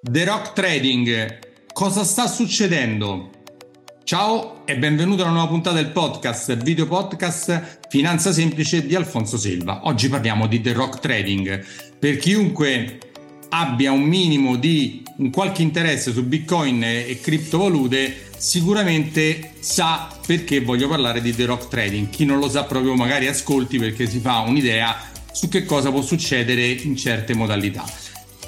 The Rock Trading, cosa sta succedendo? Ciao e benvenuto alla nuova puntata del podcast, video podcast Finanza Semplice di Alfonso Silva. Oggi parliamo di The Rock Trading. Per chiunque abbia un minimo di un qualche interesse su Bitcoin e criptovalute, sicuramente sa perché voglio parlare di The Rock Trading. Chi non lo sa proprio magari ascolti perché si fa un'idea su che cosa può succedere in certe modalità.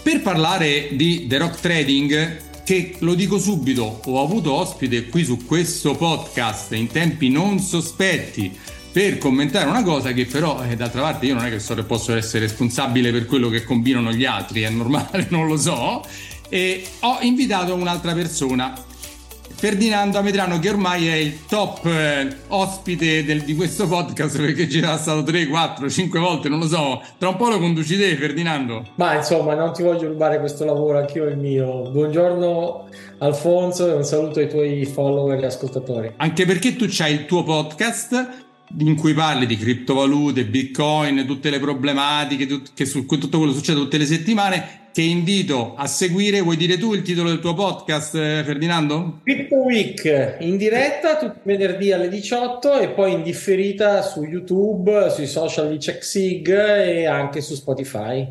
Per parlare di The Rock Trading, che lo dico subito, ho avuto ospite qui su questo podcast in tempi non sospetti per commentare una cosa che però eh, d'altra parte io non è che so che posso essere responsabile per quello che combinano gli altri, è normale, non lo so, e ho invitato un'altra persona Ferdinando Amedrano che ormai è il top eh, ospite del, di questo podcast perché ci è stato 3, 4, 5 volte, non lo so. Tra un po' lo conduci te Ferdinando. Ma insomma non ti voglio rubare questo lavoro, anch'io il mio. Buongiorno Alfonso e un saluto ai tuoi follower e ascoltatori. Anche perché tu c'hai il tuo podcast in cui parli di criptovalute, bitcoin, tutte le problematiche, tut- che su tutto quello che succede tutte le settimane, che invito a seguire. Vuoi dire tu il titolo del tuo podcast, eh, Ferdinando? Crypto Week in diretta tutti venerdì alle 18 e poi in differita su YouTube, sui social di CheckSig e anche su Spotify.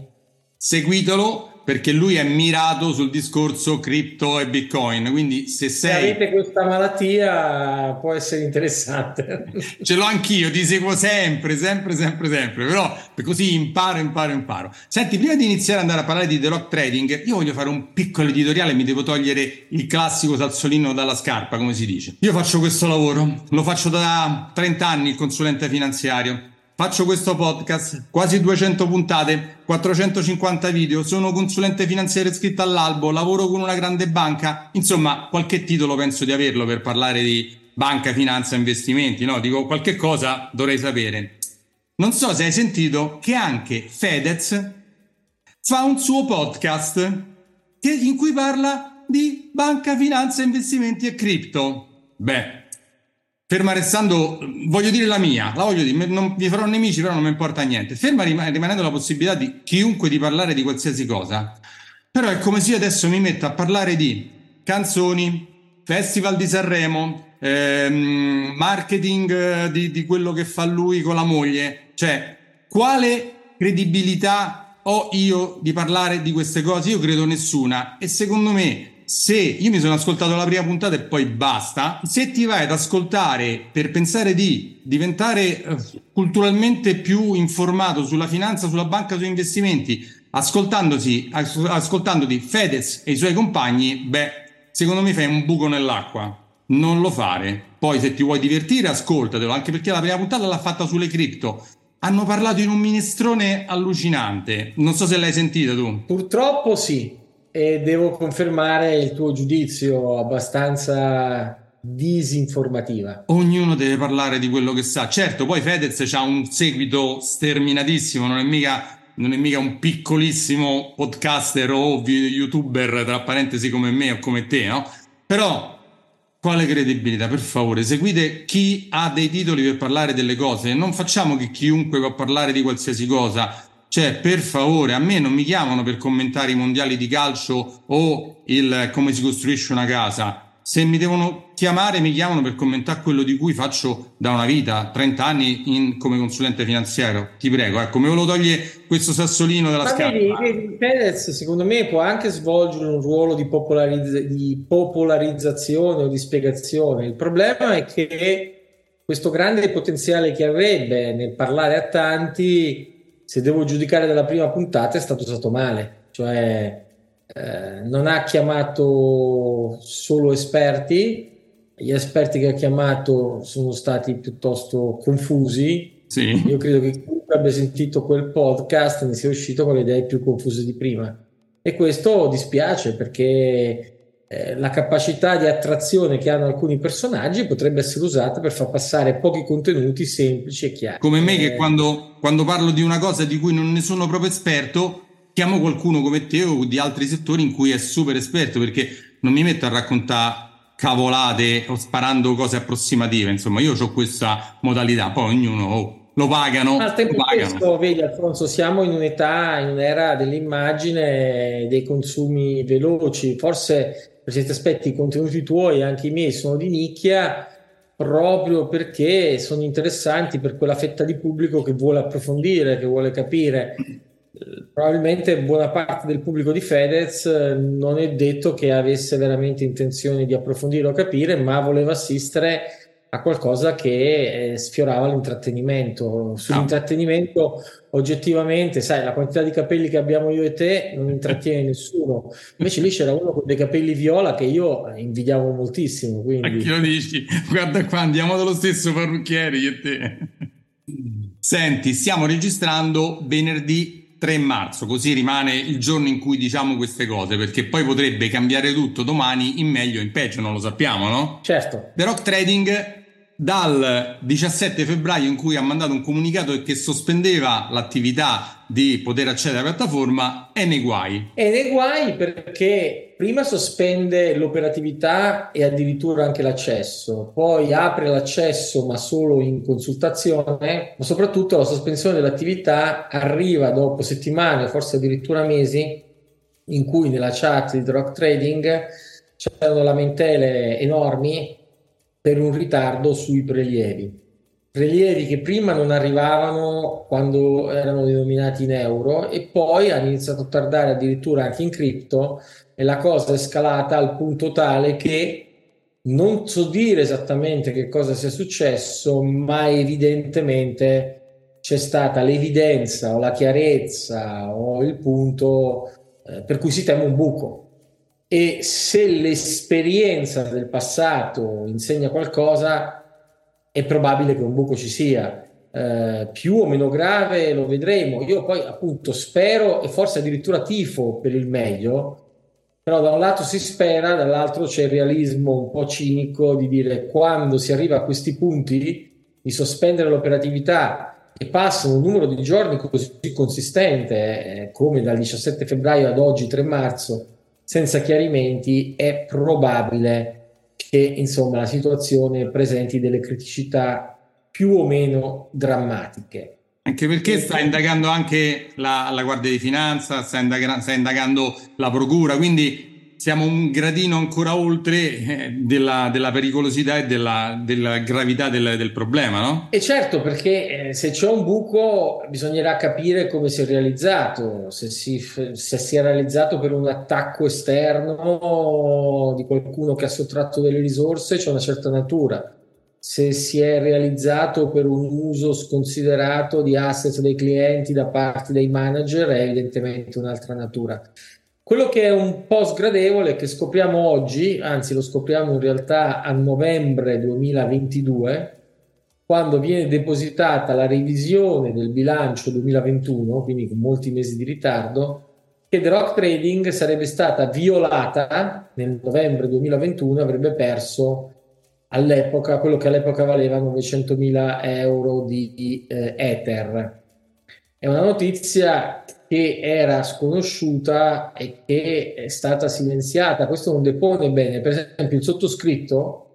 Seguitelo perché lui è mirato sul discorso cripto e bitcoin quindi se sei se avete questa malattia può essere interessante. Ce l'ho anch'io ti seguo sempre sempre sempre sempre però così imparo imparo imparo. Senti prima di iniziare ad andare a parlare di The Rock Trading io voglio fare un piccolo editoriale mi devo togliere il classico salsolino dalla scarpa come si dice. Io faccio questo lavoro lo faccio da 30 anni il consulente finanziario Faccio questo podcast, quasi 200 puntate, 450 video, sono consulente finanziario iscritto all'albo, lavoro con una grande banca, insomma qualche titolo penso di averlo per parlare di banca, finanza, investimenti, no? Dico qualche cosa dovrei sapere. Non so se hai sentito che anche Fedez fa un suo podcast in cui parla di banca, finanza, investimenti e cripto. Beh, Ferma restando, voglio dire la mia, la voglio dire, non vi farò nemici, però non mi importa niente. Ferma rimanendo la possibilità di chiunque di parlare di qualsiasi cosa. Però è come se io adesso mi metto a parlare di canzoni, festival di Sanremo, ehm, marketing eh, di, di quello che fa lui con la moglie. Cioè, quale credibilità ho io di parlare di queste cose? Io credo nessuna. E secondo me se io mi sono ascoltato la prima puntata e poi basta, se ti vai ad ascoltare per pensare di diventare eh, culturalmente più informato sulla finanza, sulla banca, sugli investimenti, ascoltandosi, ascoltandoti Fedez e i suoi compagni, beh, secondo me fai un buco nell'acqua. Non lo fare. Poi se ti vuoi divertire, ascoltatelo, anche perché la prima puntata l'ha fatta sulle cripto. Hanno parlato in un minestrone allucinante. Non so se l'hai sentita tu. Purtroppo sì, e devo confermare il tuo giudizio abbastanza disinformativa. Ognuno deve parlare di quello che sa. Certo, poi Fedez ha un seguito sterminatissimo, non è mica, non è mica un piccolissimo podcaster o youtuber, tra parentesi, come me o come te, no? Però quale credibilità? Per favore, seguite chi ha dei titoli per parlare delle cose. Non facciamo che chiunque può parlare di qualsiasi cosa cioè, per favore, a me non mi chiamano per commentare i mondiali di calcio o il come si costruisce una casa. Se mi devono chiamare, mi chiamano per commentare quello di cui faccio da una vita, 30 anni in, come consulente finanziario. Ti prego, ecco, me lo toglie questo sassolino della scarpa. Vedi, Perez, secondo me, può anche svolgere un ruolo di, popolarizz- di popolarizzazione o di spiegazione. Il problema è che questo grande potenziale che avrebbe nel parlare a tanti se devo giudicare dalla prima puntata è stato usato male, cioè eh, non ha chiamato solo esperti, gli esperti che ha chiamato sono stati piuttosto confusi. Sì. Io credo che chiunque abbia sentito quel podcast ne sia uscito con le idee più confuse di prima. E questo dispiace perché eh, la capacità di attrazione che hanno alcuni personaggi potrebbe essere usata per far passare pochi contenuti semplici e chiari. Come me, eh, che quando, quando parlo di una cosa di cui non ne sono proprio esperto, chiamo qualcuno come te o di altri settori in cui è super esperto, perché non mi metto a raccontare cavolate o sparando cose approssimative. Insomma, io ho questa modalità, poi ognuno. Oh, lo pagano. Al tempo pagano. stesso, vedi Alfonso, siamo in un'età, in un'era dell'immagine, dei consumi veloci, forse per certi aspetti i contenuti tuoi, anche i miei, sono di nicchia proprio perché sono interessanti per quella fetta di pubblico che vuole approfondire, che vuole capire. Probabilmente buona parte del pubblico di Fedez eh, non è detto che avesse veramente intenzione di approfondire o capire, ma voleva assistere a qualcosa che eh, sfiorava l'intrattenimento. Sull'intrattenimento, oggettivamente, sai, la quantità di capelli che abbiamo io e te non intrattiene nessuno. Invece lì c'era uno con dei capelli viola che io invidiavo moltissimo. Quindi... A chi lo dici? Guarda qua, andiamo dallo stesso parrucchiere io e te. Senti, stiamo registrando venerdì 3 marzo, così rimane il giorno in cui diciamo queste cose, perché poi potrebbe cambiare tutto domani in meglio o in peggio, non lo sappiamo, no? Certo. The Rock Trading dal 17 febbraio in cui ha mandato un comunicato che sospendeva l'attività di poter accedere alla piattaforma è nei guai. È nei guai perché prima sospende l'operatività e addirittura anche l'accesso, poi apre l'accesso ma solo in consultazione, ma soprattutto la sospensione dell'attività arriva dopo settimane, forse addirittura mesi, in cui nella chat di Rock Trading c'erano lamentele enormi per un ritardo sui prelievi. Prelievi che prima non arrivavano quando erano denominati in euro e poi hanno iniziato a tardare addirittura anche in cripto e la cosa è scalata al punto tale che non so dire esattamente che cosa sia successo, ma evidentemente c'è stata l'evidenza o la chiarezza o il punto eh, per cui si teme un buco e se l'esperienza del passato insegna qualcosa, è probabile che un buco ci sia. Eh, più o meno grave lo vedremo. Io poi appunto spero e forse addirittura tifo per il meglio, però da un lato si spera, dall'altro c'è il realismo un po' cinico di dire quando si arriva a questi punti di sospendere l'operatività e passa un numero di giorni così consistente eh, come dal 17 febbraio ad oggi 3 marzo senza chiarimenti è probabile che insomma la situazione presenti delle criticità più o meno drammatiche. Anche perché sta indagando anche la, la Guardia di Finanza, sta indagando, sta indagando la Procura, quindi siamo un gradino ancora oltre eh, della, della, pericolosità e della, della gravità del, del, problema, no? E certo, perché eh, se c'è un buco bisognerà capire come si è realizzato, se si, se si è realizzato per un attacco esterno di qualcuno che ha sottratto delle risorse, c'è una certa natura. Se si è realizzato per un uso sconsiderato di asset dei clienti da parte dei manager, è evidentemente un'altra natura. Quello che è un po' sgradevole che scopriamo oggi, anzi lo scopriamo in realtà a novembre 2022, quando viene depositata la revisione del bilancio 2021, quindi con molti mesi di ritardo, che The Rock Trading sarebbe stata violata nel novembre 2021 avrebbe perso all'epoca quello che all'epoca valeva 900.000 euro di eh, Ether. È una notizia che era sconosciuta e che è stata silenziata. Questo non depone bene. Per esempio, il sottoscritto,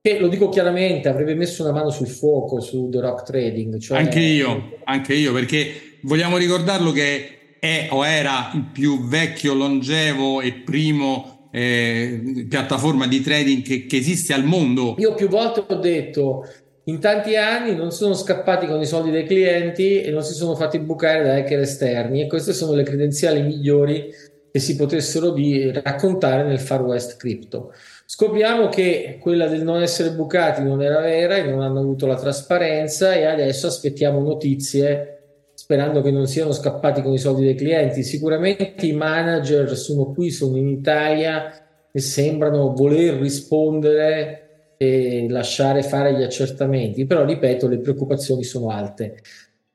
che lo dico chiaramente, avrebbe messo una mano sul fuoco su The Rock Trading. Cioè... Anche io, anche io, perché vogliamo ricordarlo che è o era il più vecchio, longevo e primo eh, piattaforma di trading che, che esiste al mondo. Io più volte ho detto in tanti anni non sono scappati con i soldi dei clienti e non si sono fatti bucare da hacker esterni e queste sono le credenziali migliori che si potessero raccontare nel Far West Crypto. Scopriamo che quella del non essere bucati non era vera e non hanno avuto la trasparenza e adesso aspettiamo notizie sperando che non siano scappati con i soldi dei clienti. Sicuramente i manager sono qui, sono in Italia e sembrano voler rispondere e lasciare fare gli accertamenti, però ripeto, le preoccupazioni sono alte.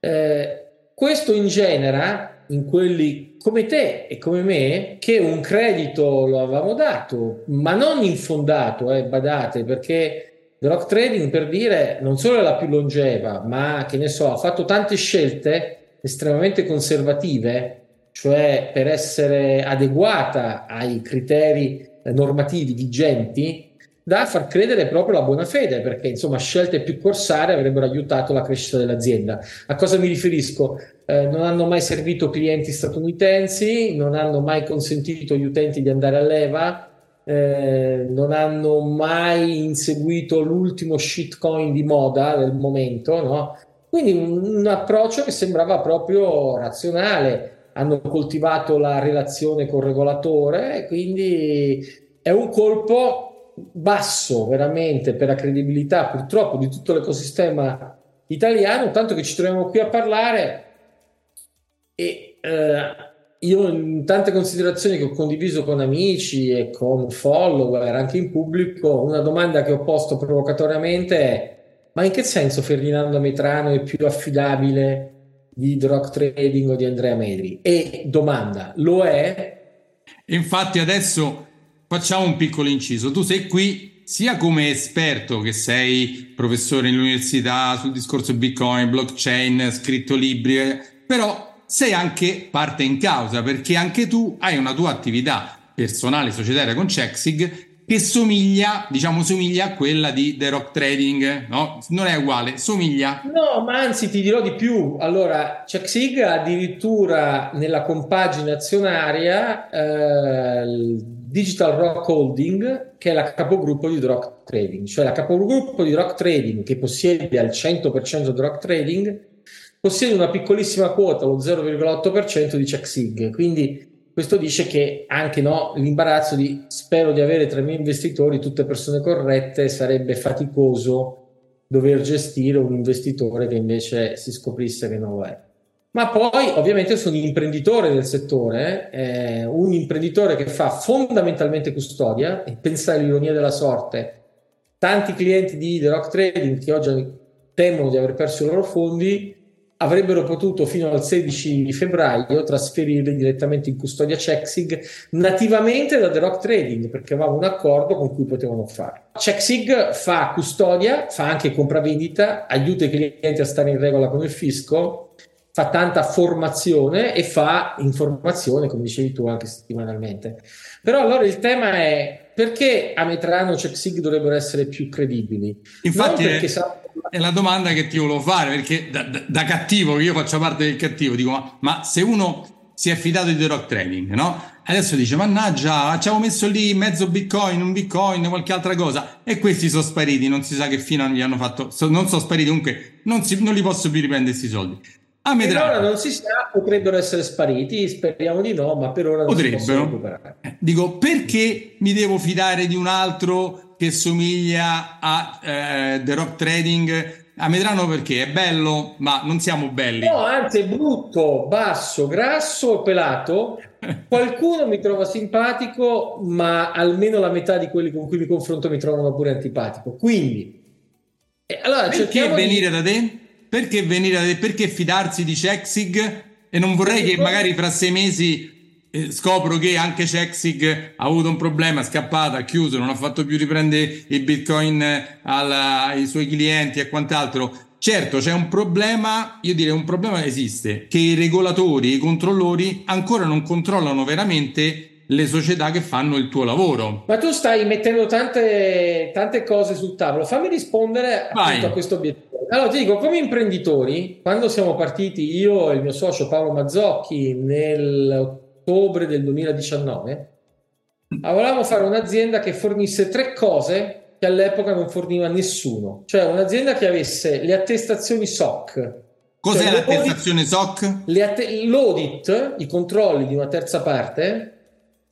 Eh, questo ingenera in quelli come te e come me che un credito lo avevamo dato, ma non infondato, eh, badate, perché The Rock Trading per dire non solo è la più longeva, ma che ne so, ha fatto tante scelte estremamente conservative, cioè per essere adeguata ai criteri normativi vigenti, da far credere proprio la buona fede, perché insomma scelte più corsarie avrebbero aiutato la crescita dell'azienda. A cosa mi riferisco? Eh, non hanno mai servito clienti statunitensi, non hanno mai consentito agli utenti di andare a leva, eh, non hanno mai inseguito l'ultimo shitcoin di moda del momento, no? Quindi un, un approccio che sembrava proprio razionale. Hanno coltivato la relazione col regolatore, quindi è un colpo basso veramente per la credibilità purtroppo di tutto l'ecosistema italiano, tanto che ci troviamo qui a parlare e eh, io in tante considerazioni che ho condiviso con amici e con follower anche in pubblico, una domanda che ho posto provocatoriamente è ma in che senso Ferdinando Metrano è più affidabile di Drog Trading o di Andrea Medri? E domanda, lo è? Infatti adesso facciamo un piccolo inciso. Tu sei qui sia come esperto che sei professore all'università sul discorso Bitcoin, blockchain, scritto libri, eh, però sei anche parte in causa perché anche tu hai una tua attività personale societaria con Chexig che somiglia, diciamo, somiglia a quella di The Rock Trading, no? Non è uguale, somiglia. No, ma anzi ti dirò di più. Allora, Chexig addirittura nella compagine azionaria eh, Digital Rock Holding, che è la capogruppo di Rock Trading, cioè la capogruppo di Rock Trading che possiede al 100% di Rock Trading, possiede una piccolissima quota, lo 0,8% di CheckSig. Quindi questo dice che anche no, l'imbarazzo di spero di avere tra i miei investitori tutte persone corrette sarebbe faticoso dover gestire un investitore che invece si scoprisse che non lo è ma poi ovviamente sono un imprenditore del settore, eh, un imprenditore che fa fondamentalmente custodia, e pensare all'ironia della sorte, tanti clienti di The Rock Trading che oggi temono di aver perso i loro fondi, avrebbero potuto fino al 16 febbraio trasferirli direttamente in custodia Checksig nativamente da The Rock Trading perché aveva un accordo con cui potevano farlo. Checksig fa custodia, fa anche compravendita, aiuta i clienti a stare in regola con il fisco fa tanta formazione e fa informazione, come dicevi tu, anche settimanalmente. Però allora il tema è perché Ametrano e CheckSig dovrebbero essere più credibili? Infatti è, sa... è, la domanda che ti volevo fare, perché da, da, da cattivo, io faccio parte del cattivo, dico ma, ma, se uno si è fidato di The Rock Trading, no? Adesso dice, mannaggia, ci avevo messo lì mezzo bitcoin, un bitcoin, qualche altra cosa, e questi sono spariti, non si sa che fine gli hanno fatto, non sono spariti, comunque non, si, non li posso più riprendere questi soldi. A Medrano. Per ora non si sa, potrebbero essere spariti, speriamo di no, ma per ora non potrebbero. si possono recuperare. Eh, dico, perché mi devo fidare di un altro che somiglia a eh, The Rock Trading? A Medrano perché è bello, ma non siamo belli. No, anzi è brutto, basso, grasso, pelato. Qualcuno mi trova simpatico, ma almeno la metà di quelli con cui mi confronto mi trovano pure antipatico. Quindi, eh, allora, perché venire di... da te? Perché venire perché fidarsi di Chexig e non vorrei che magari fra sei mesi eh, scopro che anche Chexig ha avuto un problema, è scappato, ha chiuso, non ha fatto più riprendere i bitcoin alla, ai suoi clienti e quant'altro. Certo, c'è un problema, io direi un problema esiste, che i regolatori, i controllori ancora non controllano veramente le società che fanno il tuo lavoro. Ma tu stai mettendo tante, tante cose sul tavolo, fammi rispondere a questo obiettivo. Allora ti dico, come imprenditori, quando siamo partiti io e il mio socio Paolo Mazzocchi nell'ottobre del 2019, volevamo fare un'azienda che fornisse tre cose che all'epoca non forniva nessuno, cioè un'azienda che avesse le attestazioni SOC. Cos'è cioè l'attestazione SOC? Att- l'audit, i controlli di una terza parte,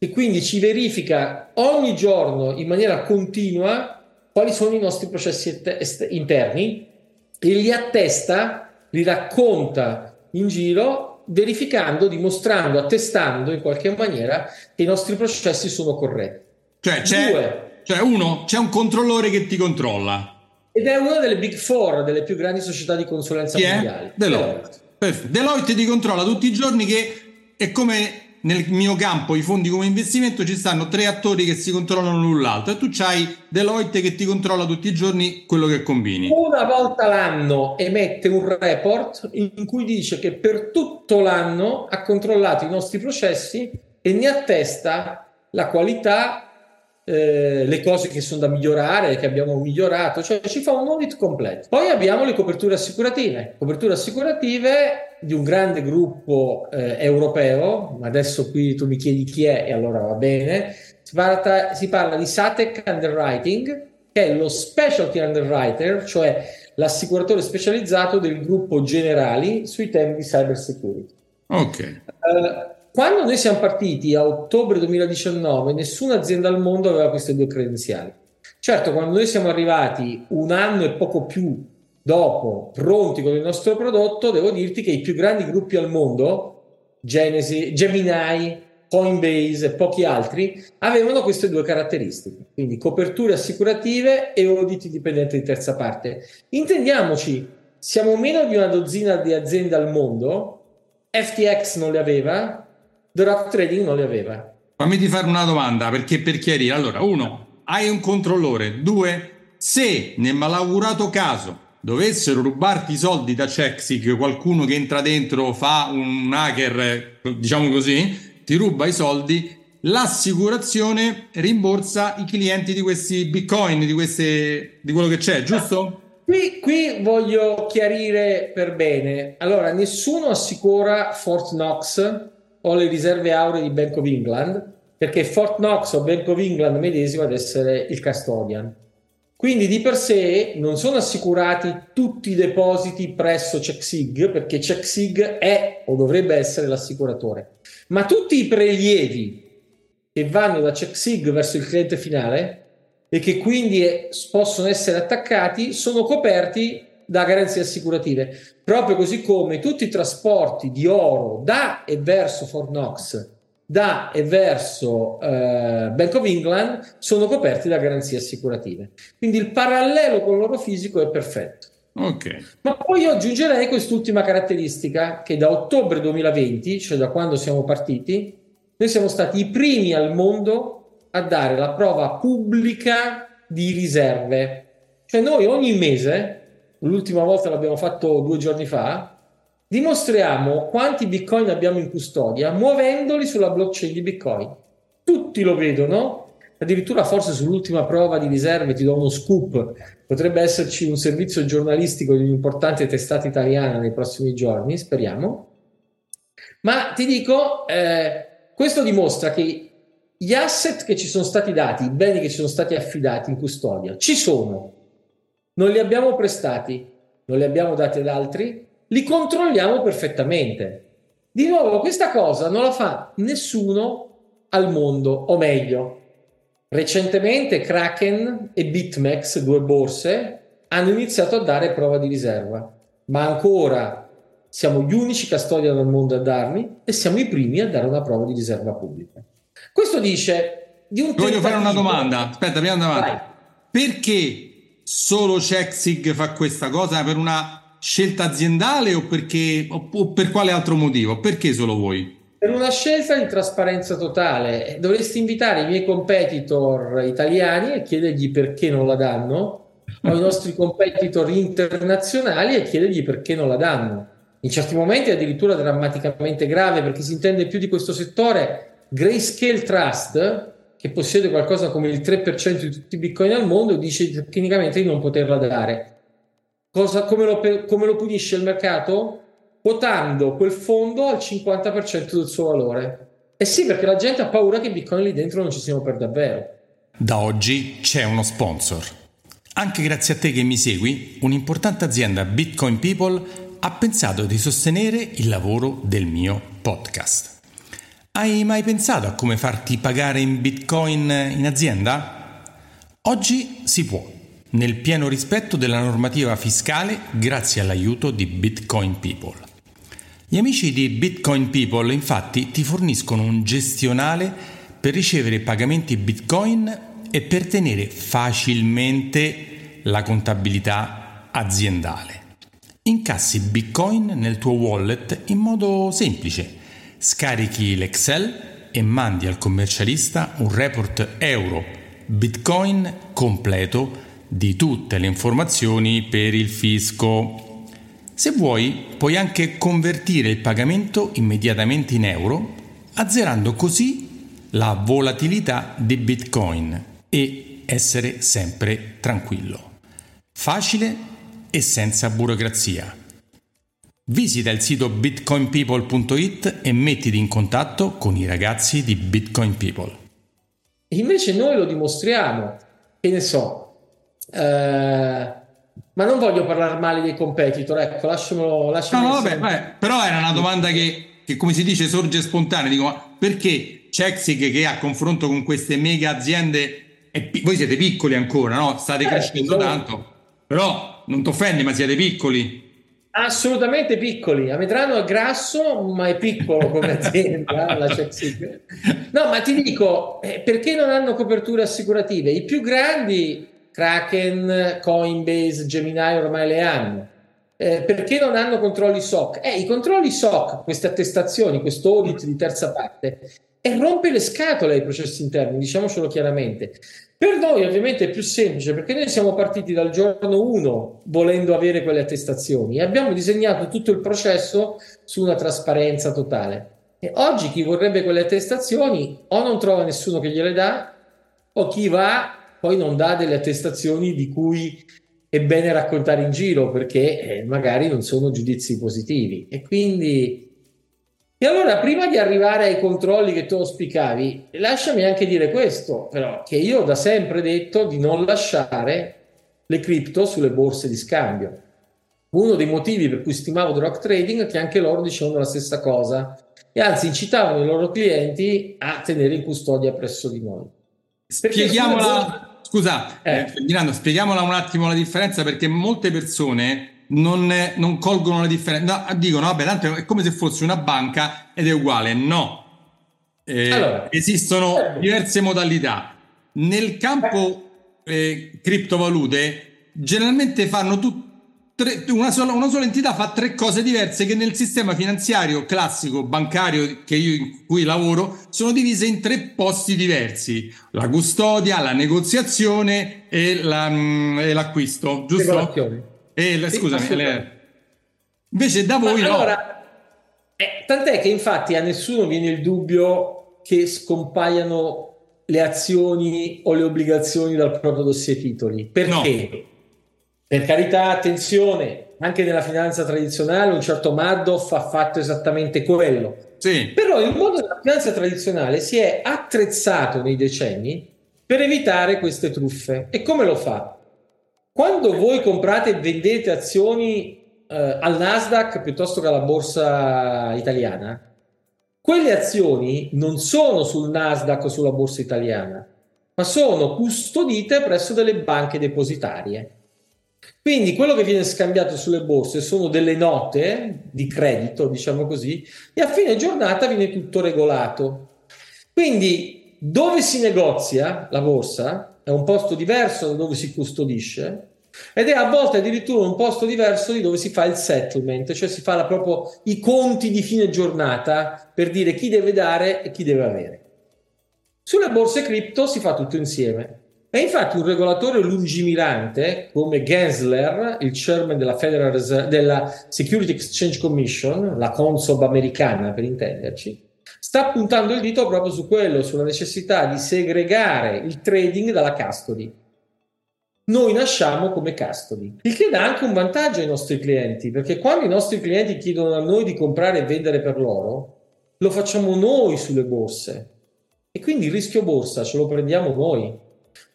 e quindi ci verifica ogni giorno in maniera continua quali sono i nostri processi interni e li attesta, li racconta in giro, verificando, dimostrando, attestando in qualche maniera che i nostri processi sono corretti. Cioè, c'è, cioè uno, c'è un controllore che ti controlla. Ed è una delle big four, delle più grandi società di consulenza Chi mondiali. Deloitte. Deloitte. Deloitte ti controlla tutti i giorni che è come nel mio campo i fondi come investimento ci stanno tre attori che si controllano l'un l'altro e tu c'hai Deloitte che ti controlla tutti i giorni quello che combini. Una volta l'anno emette un report in cui dice che per tutto l'anno ha controllato i nostri processi e ne attesta la qualità, eh, le cose che sono da migliorare, che abbiamo migliorato, cioè ci fa un audit completo. Poi abbiamo le coperture assicurative, coperture assicurative di un grande gruppo eh, europeo, ma adesso qui tu mi chiedi chi è e allora va bene, si parla, si parla di Satec Underwriting, che è lo specialty underwriter, cioè l'assicuratore specializzato del gruppo Generali sui temi di cyber security. Ok. Uh, quando noi siamo partiti a ottobre 2019, nessuna azienda al mondo aveva queste due credenziali. Certo, quando noi siamo arrivati un anno e poco più dopo, pronti con il nostro prodotto, devo dirti che i più grandi gruppi al mondo, Genesi, Gemini, Coinbase e pochi altri, avevano queste due caratteristiche, quindi coperture assicurative e auditi dipendenti di terza parte. Intendiamoci, siamo meno di una dozzina di aziende al mondo, FTX non le aveva, The Rock Trading non le aveva. Fammi ti fare una domanda perché per chiarire. Allora, uno, hai un controllore. Due, se nel malaugurato caso dovessero rubarti i soldi da Checksig, qualcuno che entra dentro, fa un hacker, diciamo così, ti ruba i soldi, l'assicurazione rimborsa i clienti di questi bitcoin, di, queste, di quello che c'è, giusto? Qui, qui, voglio chiarire per bene. Allora, nessuno assicura Fort Knox o le riserve auree di Bank of England, perché Fort Knox o Bank of England medesimo ad essere il custodian. Quindi di per sé non sono assicurati tutti i depositi presso CheckSig, perché CheckSig è o dovrebbe essere l'assicuratore, ma tutti i prelievi che vanno da CheckSig verso il cliente finale e che quindi possono essere attaccati sono coperti da garanzie assicurative, proprio così come tutti i trasporti di oro da e verso Fort Knox, da e verso eh, Bank of England sono coperti da garanzie assicurative. Quindi il parallelo con l'oro fisico è perfetto. Okay. Ma poi io aggiungerei quest'ultima caratteristica che da ottobre 2020, cioè da quando siamo partiti, noi siamo stati i primi al mondo a dare la prova pubblica di riserve. Cioè noi ogni mese l'ultima volta l'abbiamo fatto due giorni fa, dimostriamo quanti bitcoin abbiamo in custodia muovendoli sulla blockchain di bitcoin. Tutti lo vedono, addirittura forse sull'ultima prova di riserve ti do uno scoop, potrebbe esserci un servizio giornalistico di un'importante testata italiana nei prossimi giorni, speriamo. Ma ti dico, eh, questo dimostra che gli asset che ci sono stati dati, i beni che ci sono stati affidati in custodia, ci sono, non li abbiamo prestati, non li abbiamo dati ad altri, li controlliamo perfettamente. Di nuovo, questa cosa non la fa nessuno al mondo, o meglio, recentemente Kraken e BitMEX, due borse, hanno iniziato a dare prova di riserva, ma ancora siamo gli unici custodian al mondo a darli e siamo i primi a dare una prova di riserva pubblica. Questo dice di un Voglio fare una domanda, aspetta, prima avanti. Perché solo Checksig fa questa cosa per una scelta aziendale o, perché, o per quale altro motivo? Perché solo voi? Per una scelta di trasparenza totale, dovresti invitare i miei competitor italiani e chiedergli perché non la danno, o i nostri competitor internazionali e chiedergli perché non la danno. In certi momenti è addirittura drammaticamente grave perché si intende più di questo settore. Grayscale Trust, che possiede qualcosa come il 3% di tutti i bitcoin al mondo, dice tecnicamente di non poterla dare. Cosa, come, lo, come lo punisce il mercato? Quotando quel fondo al 50% del suo valore. Eh sì, perché la gente ha paura che i bitcoin lì dentro non ci siano per davvero. Da oggi c'è uno sponsor. Anche grazie a te che mi segui, un'importante azienda Bitcoin People ha pensato di sostenere il lavoro del mio podcast. Hai mai pensato a come farti pagare in bitcoin in azienda? Oggi si può, nel pieno rispetto della normativa fiscale grazie all'aiuto di Bitcoin People. Gli amici di Bitcoin People infatti ti forniscono un gestionale per ricevere pagamenti bitcoin e per tenere facilmente la contabilità aziendale. Incassi bitcoin nel tuo wallet in modo semplice scarichi l'Excel e mandi al commercialista un report euro Bitcoin completo di tutte le informazioni per il fisco. Se vuoi, puoi anche convertire il pagamento immediatamente in euro, azzerando così la volatilità di Bitcoin e essere sempre tranquillo. Facile e senza burocrazia. Visita il sito bitcoinpeople.it e mettiti in contatto con i ragazzi di Bitcoin People. Invece noi lo dimostriamo, che ne so, eh, ma non voglio parlare male dei competitor, ecco, lasciamolo. lasciamolo no, no, vabbè, vabbè, però era una domanda che, che, come si dice, sorge spontanea. Dico, ma perché Chexig, che a confronto con queste mega aziende, è, voi siete piccoli ancora, no? State eh, crescendo tanto, però non ti offendi, ma siete piccoli. Assolutamente piccoli. Amedrano è grasso, ma è piccolo come azienda, No, ma ti dico, eh, perché non hanno coperture assicurative? I più grandi, Kraken, Coinbase, Gemini, ormai le hanno. Eh, perché non hanno controlli SOC? Eh, i controlli SOC, queste attestazioni, questo audit di terza parte, e rompe le scatole ai processi interni, diciamocelo chiaramente. Per noi ovviamente è più semplice perché noi siamo partiti dal giorno 1 volendo avere quelle attestazioni e abbiamo disegnato tutto il processo su una trasparenza totale. E oggi chi vorrebbe quelle attestazioni o non trova nessuno che gliele dà o chi va poi non dà delle attestazioni di cui è bene raccontare in giro perché eh, magari non sono giudizi positivi. E quindi e allora, prima di arrivare ai controlli che tu auspicavi, lasciami anche dire questo, però, che io ho da sempre detto di non lasciare le cripto sulle borse di scambio. Uno dei motivi per cui stimavo The Rock Trading è che anche loro dicevano la stessa cosa e anzi incitavano i loro clienti a tenere in custodia presso di noi. Spieghiamola, scusa, eh. Eh, Ferdinando, spieghiamola un attimo la differenza perché molte persone non, non colgono la differenza. No, dicono, vabbè, tanto è come se fosse una banca ed è uguale. No. Eh, allora, esistono eh. diverse modalità. Nel campo eh, criptovalute, generalmente fanno tutte una sola, una sola, entità fa tre cose diverse che nel sistema finanziario classico bancario che io, in cui lavoro sono divise in tre posti diversi: la custodia, la negoziazione e, la, mm, e l'acquisto, giusto? Eh, sì, scusami, le... invece da voi Ma no. Allora, eh, tant'è che infatti a nessuno viene il dubbio che scompaiano le azioni o le obbligazioni dal proprio dossier titoli. Perché? No. Per carità, attenzione, anche nella finanza tradizionale un certo Madoff ha fatto esattamente quello. Sì. Però il mondo della finanza tradizionale si è attrezzato nei decenni per evitare queste truffe. E come lo fa? Quando voi comprate e vendete azioni eh, al Nasdaq piuttosto che alla borsa italiana, quelle azioni non sono sul Nasdaq o sulla borsa italiana, ma sono custodite presso delle banche depositarie. Quindi quello che viene scambiato sulle borse sono delle note di credito, diciamo così, e a fine giornata viene tutto regolato. Quindi dove si negozia la borsa è un posto diverso da dove si custodisce ed è a volte addirittura un posto diverso di dove si fa il settlement, cioè si fa proprio i conti di fine giornata per dire chi deve dare e chi deve avere. Sulle borse cripto si fa tutto insieme. E infatti un regolatore lungimirante come Gensler, il chairman della, Reserve, della Security Exchange Commission, la Consob americana per intenderci, sta puntando il dito proprio su quello, sulla necessità di segregare il trading dalla custody. Noi nasciamo come custody, il che dà anche un vantaggio ai nostri clienti, perché quando i nostri clienti chiedono a noi di comprare e vendere per loro, lo facciamo noi sulle borse. E quindi il rischio borsa ce lo prendiamo noi.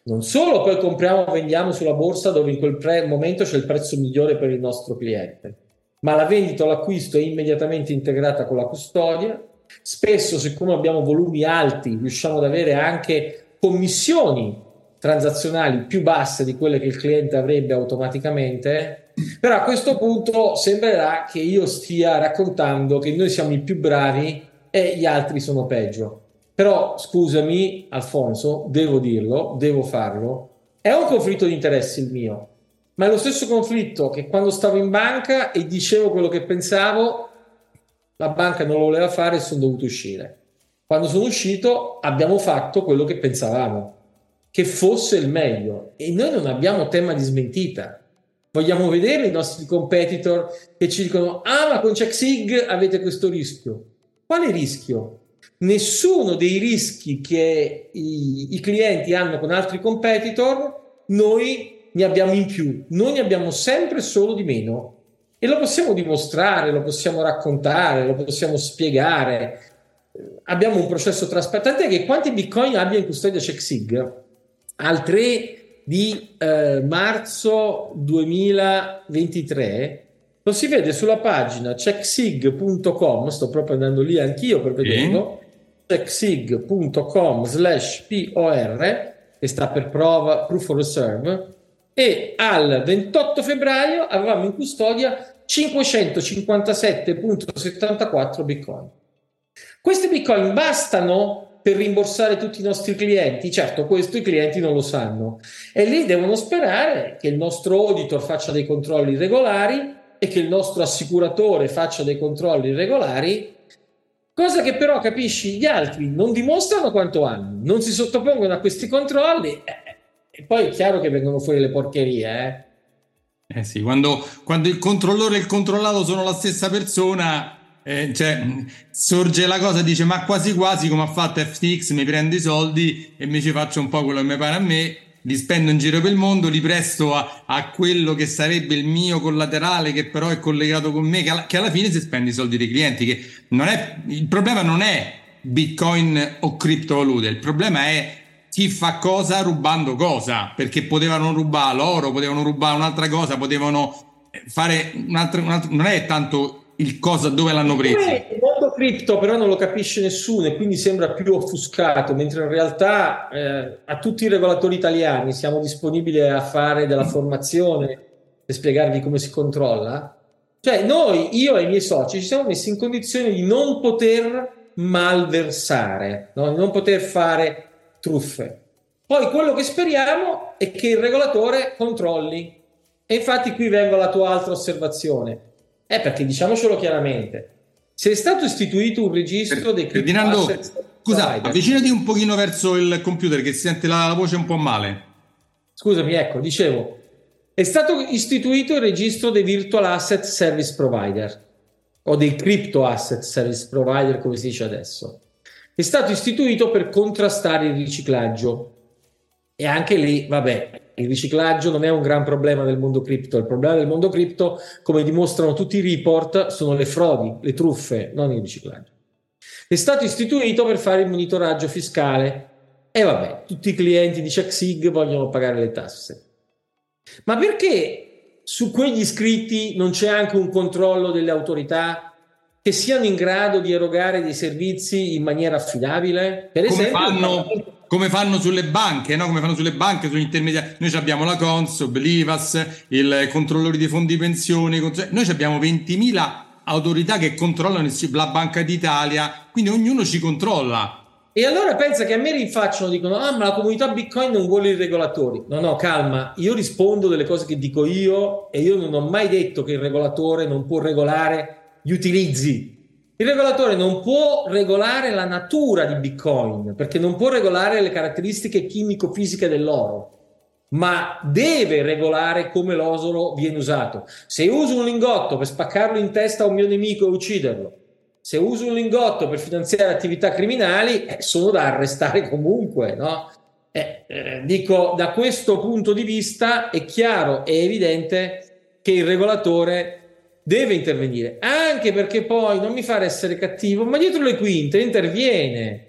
Non solo poi compriamo e vendiamo sulla borsa dove in quel pre- momento c'è il prezzo migliore per il nostro cliente, ma la vendita o l'acquisto è immediatamente integrata con la custodia Spesso, siccome abbiamo volumi alti, riusciamo ad avere anche commissioni transazionali più basse di quelle che il cliente avrebbe automaticamente. Però a questo punto sembrerà che io stia raccontando che noi siamo i più bravi e gli altri sono peggio. Però scusami, Alfonso, devo dirlo, devo farlo. È un conflitto di interessi il mio, ma è lo stesso conflitto che quando stavo in banca e dicevo quello che pensavo, la banca non lo voleva fare e sono dovuto uscire. Quando sono uscito abbiamo fatto quello che pensavamo, che fosse il meglio e noi non abbiamo tema di smentita. Vogliamo vedere i nostri competitor che ci dicono ah ma con CheckSig avete questo rischio. Quale rischio? nessuno dei rischi che i, i clienti hanno con altri competitor, noi ne abbiamo in più, noi ne abbiamo sempre solo di meno. E lo possiamo dimostrare, lo possiamo raccontare, lo possiamo spiegare. Abbiamo un processo trasparente. Che quanti bitcoin abbia in custodia CheckSig? Al 3 di eh, marzo 2023 lo si vede sulla pagina checksig.com, sto proprio andando lì anch'io per vederlo, mm. checksig.com slash POR, che sta per prova Proof of Reserve, e al 28 febbraio avevamo in custodia 557.74 bitcoin. Questi bitcoin bastano per rimborsare tutti i nostri clienti? Certo, questo i clienti non lo sanno e lì devono sperare che il nostro auditor faccia dei controlli regolari e che il nostro assicuratore faccia dei controlli regolari, cosa che però capisci gli altri non dimostrano quanto hanno, non si sottopongono a questi controlli eh, e poi è chiaro che vengono fuori le porcherie. Eh, eh sì, quando, quando il controllore e il controllato sono la stessa persona, eh, cioè, sorge la cosa, dice ma quasi quasi come ha fatto FTX, mi prendo i soldi e mi ci faccio un po' quello che mi pare a me li spendo in giro per il mondo, li presto a, a, quello che sarebbe il mio collaterale che però è collegato con me, che alla, che alla fine si spende i soldi dei clienti. Che non è, il problema non è Bitcoin o criptovalute, il problema è chi fa cosa rubando cosa, perché potevano rubare l'oro, potevano rubare un'altra cosa, potevano fare un'altra, un'altra non è tanto il cosa dove l'hanno preso. Il mondo cripto però non lo capisce nessuno e quindi sembra più offuscato, mentre in realtà eh, a tutti i regolatori italiani siamo disponibili a fare della formazione e spiegarvi come si controlla. Cioè noi, io e i miei soci, ci siamo messi in condizione di non poter malversare, no? di non poter fare truffe. Poi quello che speriamo è che il regolatore controlli. E infatti qui vengo alla tua altra osservazione è perché diciamocelo chiaramente, se è stato istituito un registro dei Ferdinando, scusa, avvicinati un pochino verso il computer che si sente la, la voce un po' male. Scusami, ecco, dicevo, è stato istituito il registro dei Virtual Asset Service Provider o dei Crypto Asset Service Provider, come si dice adesso. È stato istituito per contrastare il riciclaggio e anche lì, vabbè, il riciclaggio non è un gran problema del mondo cripto, il problema del mondo cripto, come dimostrano tutti i report, sono le frodi, le truffe, non il riciclaggio. È stato istituito per fare il monitoraggio fiscale e vabbè, tutti i clienti di CheckSig vogliono pagare le tasse. Ma perché su quegli iscritti non c'è anche un controllo delle autorità che siano in grado di erogare dei servizi in maniera affidabile? Per Come esempio, fanno come fanno sulle banche, no? come fanno sulle banche, sugli intermediari. Noi abbiamo la Consob, l'IVAS, il controllori dei fondi pensioni, noi abbiamo 20.000 autorità che controllano la Banca d'Italia, quindi ognuno ci controlla. E allora pensa che a me rinfacciano, dicono, ah ma la comunità Bitcoin non vuole i regolatori. No, no, calma, io rispondo delle cose che dico io e io non ho mai detto che il regolatore non può regolare gli utilizzi il regolatore non può regolare la natura di Bitcoin perché non può regolare le caratteristiche chimico-fisiche dell'oro, ma deve regolare come l'osolo viene usato. Se uso un lingotto per spaccarlo in testa a un mio nemico e ucciderlo, se uso un lingotto per finanziare attività criminali, eh, sono da arrestare comunque, no? Eh, eh, dico, da questo punto di vista è chiaro e evidente che il regolatore deve intervenire, anche perché poi non mi fare essere cattivo, ma dietro le quinte interviene.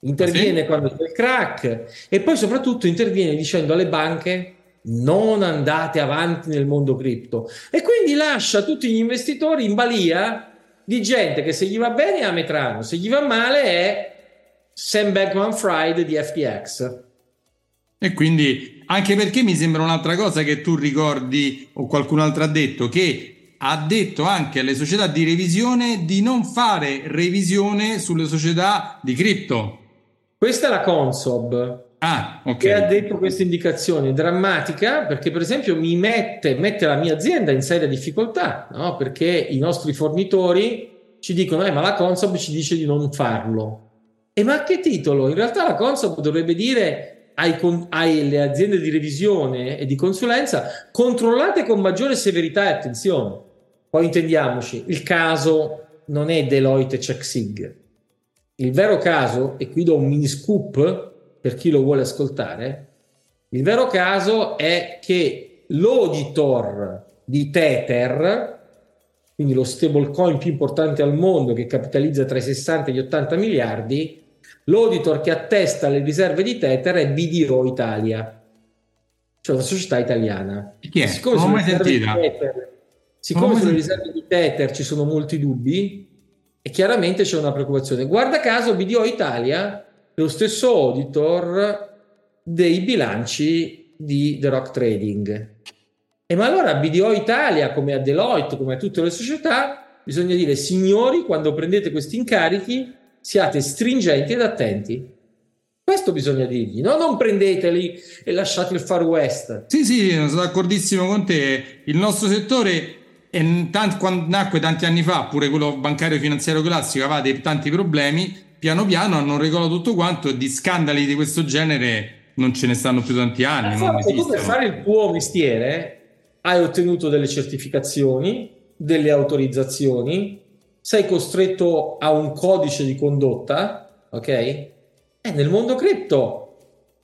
Interviene sì. quando c'è il crack e poi soprattutto interviene dicendo alle banche non andate avanti nel mondo cripto e quindi lascia tutti gli investitori in balia di gente che se gli va bene è Ametrano, se gli va male è Sam Bankman Fried di FTX. E quindi anche perché mi sembra un'altra cosa che tu ricordi o qualcun altro ha detto che ha detto anche alle società di revisione di non fare revisione sulle società di cripto. Questa è la Consob. Ah, okay. Che ha detto questa indicazione drammatica perché, per esempio, mi mette, mette la mia azienda in seria difficoltà no? perché i nostri fornitori ci dicono: eh, ma la Consob ci dice di non farlo. E ma a che titolo? In realtà la Consob dovrebbe dire alle aziende di revisione e di consulenza controllate con maggiore severità e attenzione. Poi intendiamoci, il caso non è Deloitte CheckSig. Il vero caso, e qui do un mini scoop per chi lo vuole ascoltare, il vero caso è che l'auditor di Tether, quindi lo stablecoin più importante al mondo che capitalizza tra i 60 e gli 80 miliardi, l'auditor che attesta le riserve di Tether è BDO Italia, cioè una società italiana. Chi è? Siccome mai sentita. Tether, siccome sulle riserve di Tether ci sono molti dubbi e chiaramente c'è una preoccupazione. Guarda caso BDO Italia è lo stesso auditor dei bilanci di The Rock Trading. E ma allora BDO Italia, come a Deloitte, come a tutte le società, bisogna dire, signori, quando prendete questi incarichi, siate stringenti ed attenti. Questo bisogna dirgli, no? Non prendeteli e lasciate il Far West. Sì, sì, sono d'accordissimo con te. Il nostro settore, tanti, quando nacque tanti anni fa, pure quello bancario finanziario classico, aveva dei, tanti problemi. Piano piano hanno regolato tutto quanto e di scandali di questo genere non ce ne stanno più tanti anni. Ma tu per fare il tuo mestiere hai ottenuto delle certificazioni, delle autorizzazioni, sei costretto a un codice di condotta, ok? E nel mondo cripto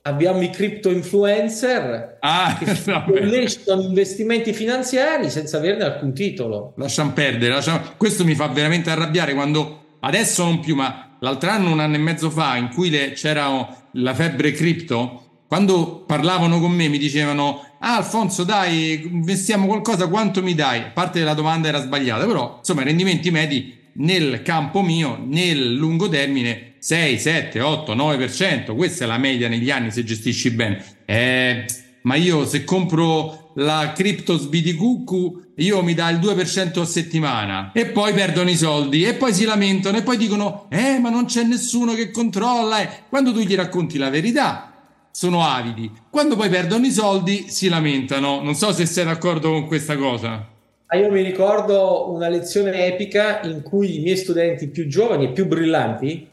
abbiamo i crypto influencer ah, che no, investimenti finanziari senza averne alcun titolo. Lasciamo perdere, lasciamo... questo mi fa veramente arrabbiare quando adesso non più, ma l'altro anno, un anno e mezzo fa, in cui le... c'era la febbre cripto, quando parlavano con me mi dicevano ah Alfonso dai investiamo qualcosa quanto mi dai a parte la domanda era sbagliata però insomma i rendimenti medi nel campo mio nel lungo termine 6 7 8 9% questa è la media negli anni se gestisci bene eh, ma io se compro la cripto sbiticuccu io mi dà il 2% a settimana e poi perdono i soldi e poi si lamentano e poi dicono eh ma non c'è nessuno che controlla eh. quando tu gli racconti la verità sono avidi. Quando poi perdono i soldi si lamentano. Non so se sei d'accordo con questa cosa. Ah, io mi ricordo una lezione epica in cui i miei studenti più giovani e più brillanti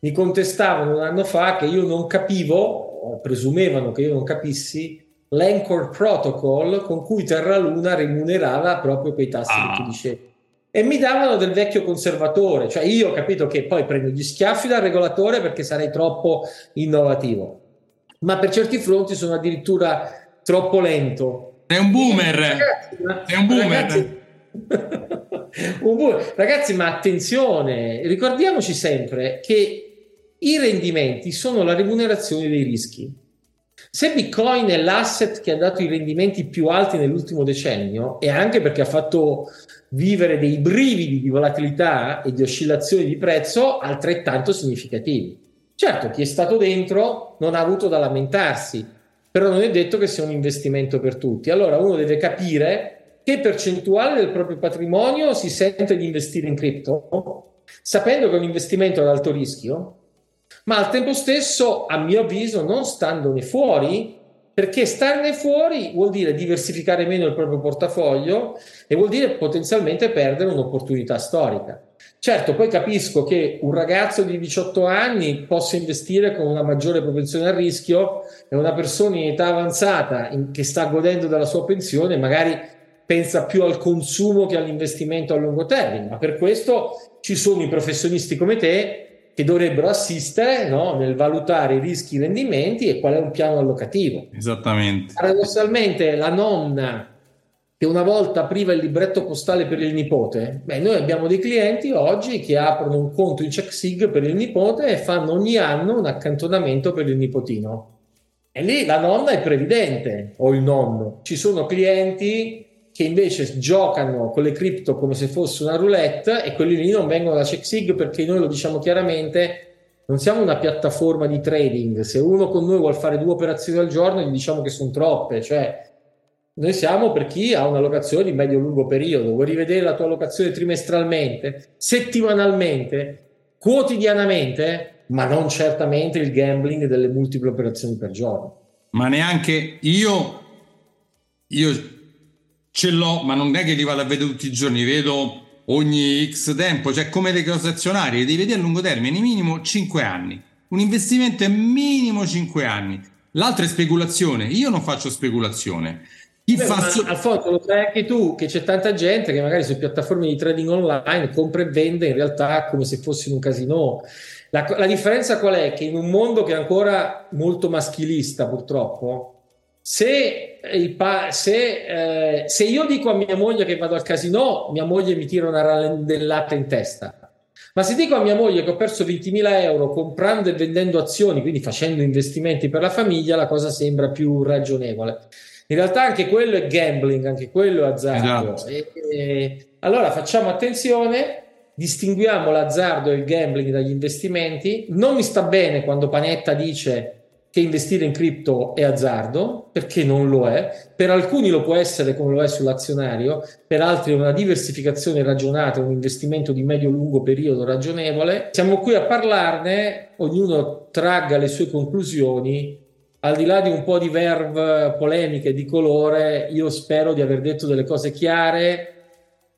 mi contestavano un anno fa che io non capivo, o presumevano che io non capissi, l'Anchor Protocol con cui Terra Luna remunerava proprio quei tassi ah. che tu dicevi. E mi davano del vecchio conservatore, cioè io ho capito che poi prendo gli schiaffi dal regolatore perché sarei troppo innovativo ma per certi fronti sono addirittura troppo lento. È un boomer. Ragazzi, è un boomer. Ragazzi, un boomer. Ragazzi, ma attenzione, ricordiamoci sempre che i rendimenti sono la remunerazione dei rischi. Se Bitcoin è l'asset che ha dato i rendimenti più alti nell'ultimo decennio, e anche perché ha fatto vivere dei brividi di volatilità e di oscillazioni di prezzo altrettanto significativi. Certo, chi è stato dentro non ha avuto da lamentarsi, però non è detto che sia un investimento per tutti. Allora uno deve capire che percentuale del proprio patrimonio si sente di investire in cripto, sapendo che è un investimento ad alto rischio, ma al tempo stesso, a mio avviso, non standone fuori, perché starne fuori vuol dire diversificare meno il proprio portafoglio e vuol dire potenzialmente perdere un'opportunità storica. Certo, poi capisco che un ragazzo di 18 anni possa investire con una maggiore propensione al rischio e una persona in età avanzata in, che sta godendo della sua pensione magari pensa più al consumo che all'investimento a lungo termine, ma per questo ci sono i professionisti come te che dovrebbero assistere no, nel valutare i rischi i rendimenti e qual è un piano allocativo. Esattamente. Paradossalmente la nonna che una volta apriva il libretto postale per il nipote, beh, noi abbiamo dei clienti oggi che aprono un conto in check sig per il nipote e fanno ogni anno un accantonamento per il nipotino. E lì la nonna è previdente o il nonno. Ci sono clienti che invece giocano con le cripto come se fosse una roulette e quelli lì non vengono da CheckSig perché noi lo diciamo chiaramente, non siamo una piattaforma di trading. Se uno con noi vuole fare due operazioni al giorno, gli diciamo che sono troppe, cioè noi siamo per chi ha una locazione di medio-lungo periodo, vuoi rivedere la tua locazione trimestralmente, settimanalmente, quotidianamente, ma non certamente il gambling delle multiple operazioni per giorno. Ma neanche io, io ce l'ho, ma non è che li vado a vedere tutti i giorni, vedo ogni X tempo, cioè come le cose azionarie, devi vedere a lungo termine, minimo 5 anni. Un investimento è minimo 5 anni. L'altra è speculazione. Io non faccio speculazione. Chi Beh, fa so- Alfonso, lo sai anche tu che c'è tanta gente che magari su piattaforme di trading online compra e vende in realtà come se fosse un casino La, la, differenza qual è? Che in un mondo che è ancora molto maschilista, purtroppo, se, pa- se, eh, se io dico a mia moglie che vado al casino, mia moglie mi tira una rallendellata in testa. Ma se dico a mia moglie che ho perso 20.000 euro comprando e vendendo azioni, quindi facendo investimenti per la famiglia, la cosa sembra più ragionevole. In realtà anche quello è gambling, anche quello è azzardo. Esatto. E, e, allora facciamo attenzione, distinguiamo l'azzardo e il gambling dagli investimenti. Non mi sta bene quando Panetta dice che investire in cripto è azzardo, perché non lo è. Per alcuni lo può essere come lo è sull'azionario, per altri è una diversificazione ragionata, un investimento di medio-lungo periodo ragionevole. Siamo qui a parlarne, ognuno tragga le sue conclusioni. Al di là di un po' di verve polemiche di colore, io spero di aver detto delle cose chiare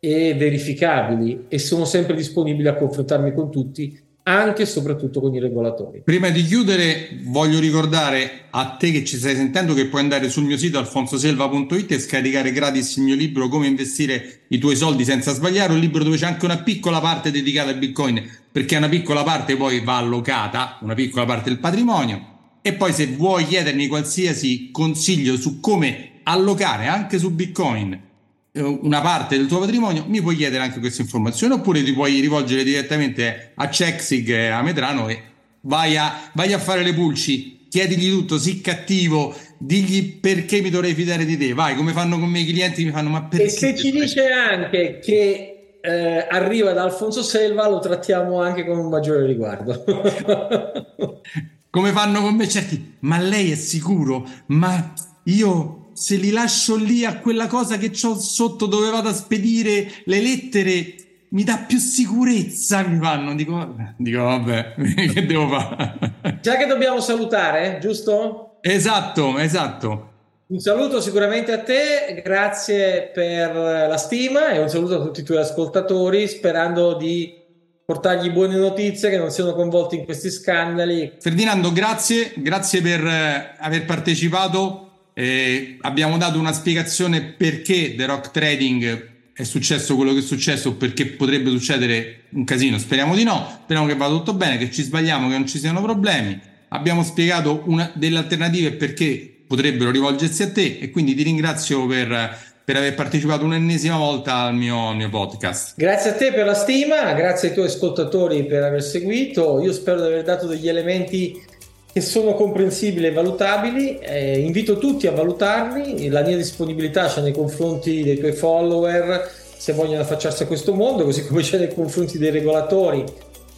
e verificabili e sono sempre disponibile a confrontarmi con tutti anche e soprattutto con i regolatori. Prima di chiudere voglio ricordare a te che ci stai sentendo che puoi andare sul mio sito alfonsoselva.it e scaricare gratis il mio libro Come investire i tuoi soldi senza sbagliare, un libro dove c'è anche una piccola parte dedicata al Bitcoin, perché una piccola parte poi va allocata, una piccola parte del patrimonio. E poi se vuoi chiedermi qualsiasi consiglio su come allocare anche su Bitcoin una parte del tuo patrimonio, mi puoi chiedere anche queste informazioni oppure ti puoi rivolgere direttamente a Cexig e a Medrano e vai a, vai a fare le pulci, chiedigli tutto, sii cattivo, digli perché mi dovrei fidare di te, vai come fanno con i miei clienti, mi fanno ma perché? E se ci dice anche che eh, arriva da Alfonso Selva lo trattiamo anche con un maggiore riguardo. come fanno con me certi, ma lei è sicuro? Ma io se li lascio lì a quella cosa che ho sotto dove vado a spedire le lettere, mi dà più sicurezza, mi fanno. Dico, dico vabbè, che devo fare? Già che dobbiamo salutare, giusto? Esatto, esatto. Un saluto sicuramente a te, grazie per la stima e un saluto a tutti i tuoi ascoltatori, sperando di portargli buone notizie che non siano coinvolti in questi scandali. Ferdinando, grazie, grazie per eh, aver partecipato eh, abbiamo dato una spiegazione perché The Rock Trading è successo quello che è successo, perché potrebbe succedere un casino. Speriamo di no, speriamo che vada tutto bene, che ci sbagliamo, che non ci siano problemi. Abbiamo spiegato una, delle alternative perché potrebbero rivolgersi a te e quindi ti ringrazio per, per aver partecipato un'ennesima volta al mio, al mio, podcast. Grazie a te per la stima, grazie ai tuoi ascoltatori per aver seguito. Io spero di aver dato degli elementi che sono comprensibili e valutabili. Eh, invito tutti a valutarli, la mia disponibilità c'è nei confronti dei tuoi follower se vogliono affacciarsi a questo mondo, così come c'è nei confronti dei regolatori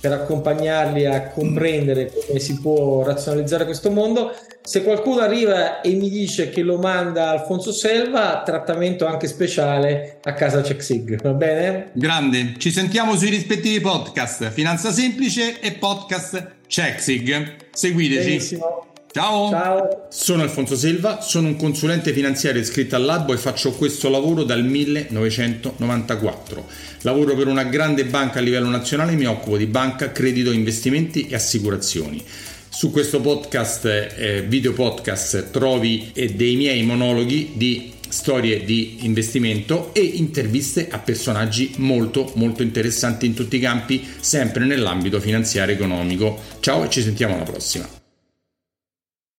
per accompagnarli a comprendere come si può razionalizzare questo mondo. Se qualcuno arriva e mi dice che lo manda Alfonso Selva, trattamento anche speciale a casa CheckSig, va bene? Grande, ci sentiamo sui rispettivi podcast, Finanza Semplice e podcast CheckSig. Seguiteci. Benissimo. Ciao. Ciao. Sono Alfonso Silva, sono un consulente finanziario iscritto al Labo e faccio questo lavoro dal 1994. Lavoro per una grande banca a livello nazionale e mi occupo di banca, credito, investimenti e assicurazioni. Su questo podcast, eh, video podcast, trovi eh, dei miei monologhi di storie di investimento e interviste a personaggi molto molto interessanti in tutti i campi, sempre nell'ambito finanziario economico. Ciao e ci sentiamo alla prossima.